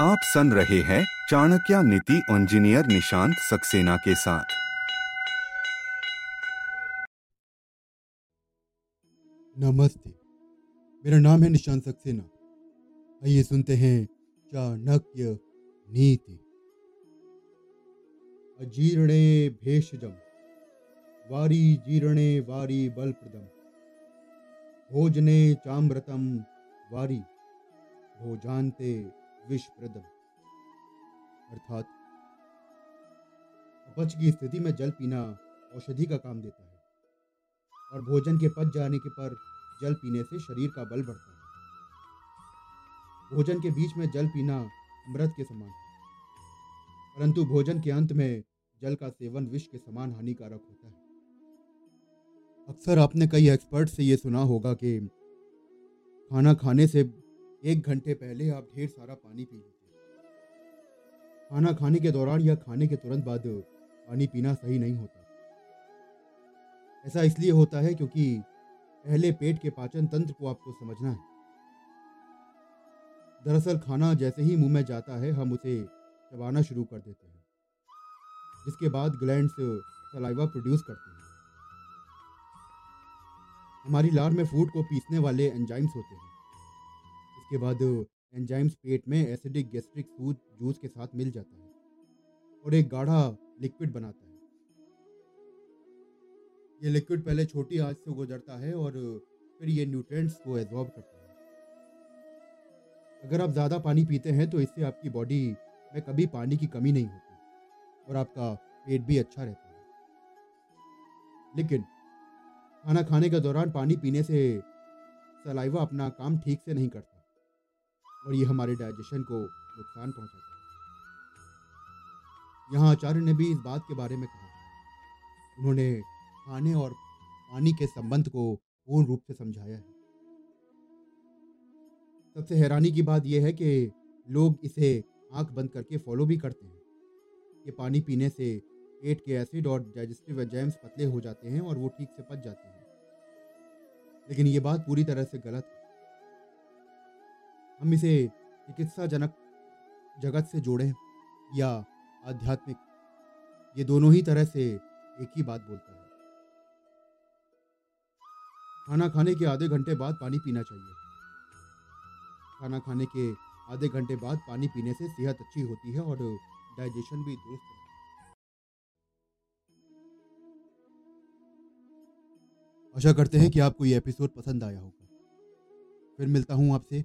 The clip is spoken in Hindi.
आप सुन रहे हैं चाणक्य नीति इंजीनियर निशांत सक्सेना के साथ। नमस्ते, मेरा नाम है निशांत सक्सेना। आइए सुनते हैं चाणक्य नीति। अजीर्णे भेषजम, वारी जीर्णे वारी बलप्रदम, भोजने चाम्रतम वारी, भोजान्ते विषप्रदम। अर्थात, अपच की स्थिति में जल पीना औषधि का काम देता है और भोजन के पच जाने के पर जल पीने से शरीर का बल बढ़ता है। भोजन के बीच में जल पीना अमृत के समान है, परंतु भोजन के अंत में जल का सेवन विष के समान हानिकारक होता है। अक्सर आपने कई एक्सपर्ट से ये सुना होगा कि खाना खाने से एक घंटे पहले आप ढेर सारा पानी पी लीजिए खाना खाने के दौरान या खाने के तुरंत बाद पानी पीना सही नहीं होता। ऐसा इसलिए होता है क्योंकि पहले पेट के पाचन तंत्र को आपको समझना है। दरअसल खाना जैसे ही मुँह में जाता है, हम उसे चबाना शुरू कर देते हैं। जिसके बाद ग्लैंड्स सलाइवा प्रोड्यूस करते हैं। हमारी लार में फ़ूड को पीसने वाले एंजाइम्स होते हैं। इसके बाद एंजाइम्स पेट में एसिडिक गैस्ट्रिक सूज, जूस के साथ मिल जाता है और एक गाढ़ा लिक्विड बनाता है। ये लिक्विड पहले छोटी आँच से गुजरता है और फिर ये न्यूट्रेंट्स को एब्जॉर्ब करता है। अगर आप ज़्यादा पानी पीते हैं तो इससे आपकी बॉडी में कभी पानी की कमी नहीं होती और आपका पेट भी अच्छा रहता है। लेकिन खाना खाने के दौरान पानी पीने से सलाइवा अपना काम ठीक से नहीं करता। और ये हमारे डाइजेशन को नुकसान पहुंचाता है। यहाँ आचार्य ने भी इस बात के बारे में कहा। उन्होंने खाने और पानी के संबंध को पूर्ण रूप से समझाया है। सबसे हैरानी की बात यह है कि लोग इसे आँख बंद करके फॉलो भी करते हैं। कि पानी पीने से पेट के एसिड और डाइजेस्टिव एंजाइम्स पतले हो जाते हैं और वो ठीक से पच जाते हैं। लेकिन ये बात पूरी तरह से गलत है। हम इसे चिकित्साजनक जगत से जोड़ें या आध्यात्मिक। ये दोनों ही तरह से एक ही बात बोलता है। खाना खाने के आधे घंटे बाद पानी पीना चाहिए। खाना खाने के आधे घंटे बाद पानी पीने से सेहत अच्छी होती है और डाइजेशन भी दुरुस्त है। आशा करते हैं कि आपको ये एपिसोड पसंद आया होगा। फिर मिलता हूँ आपसे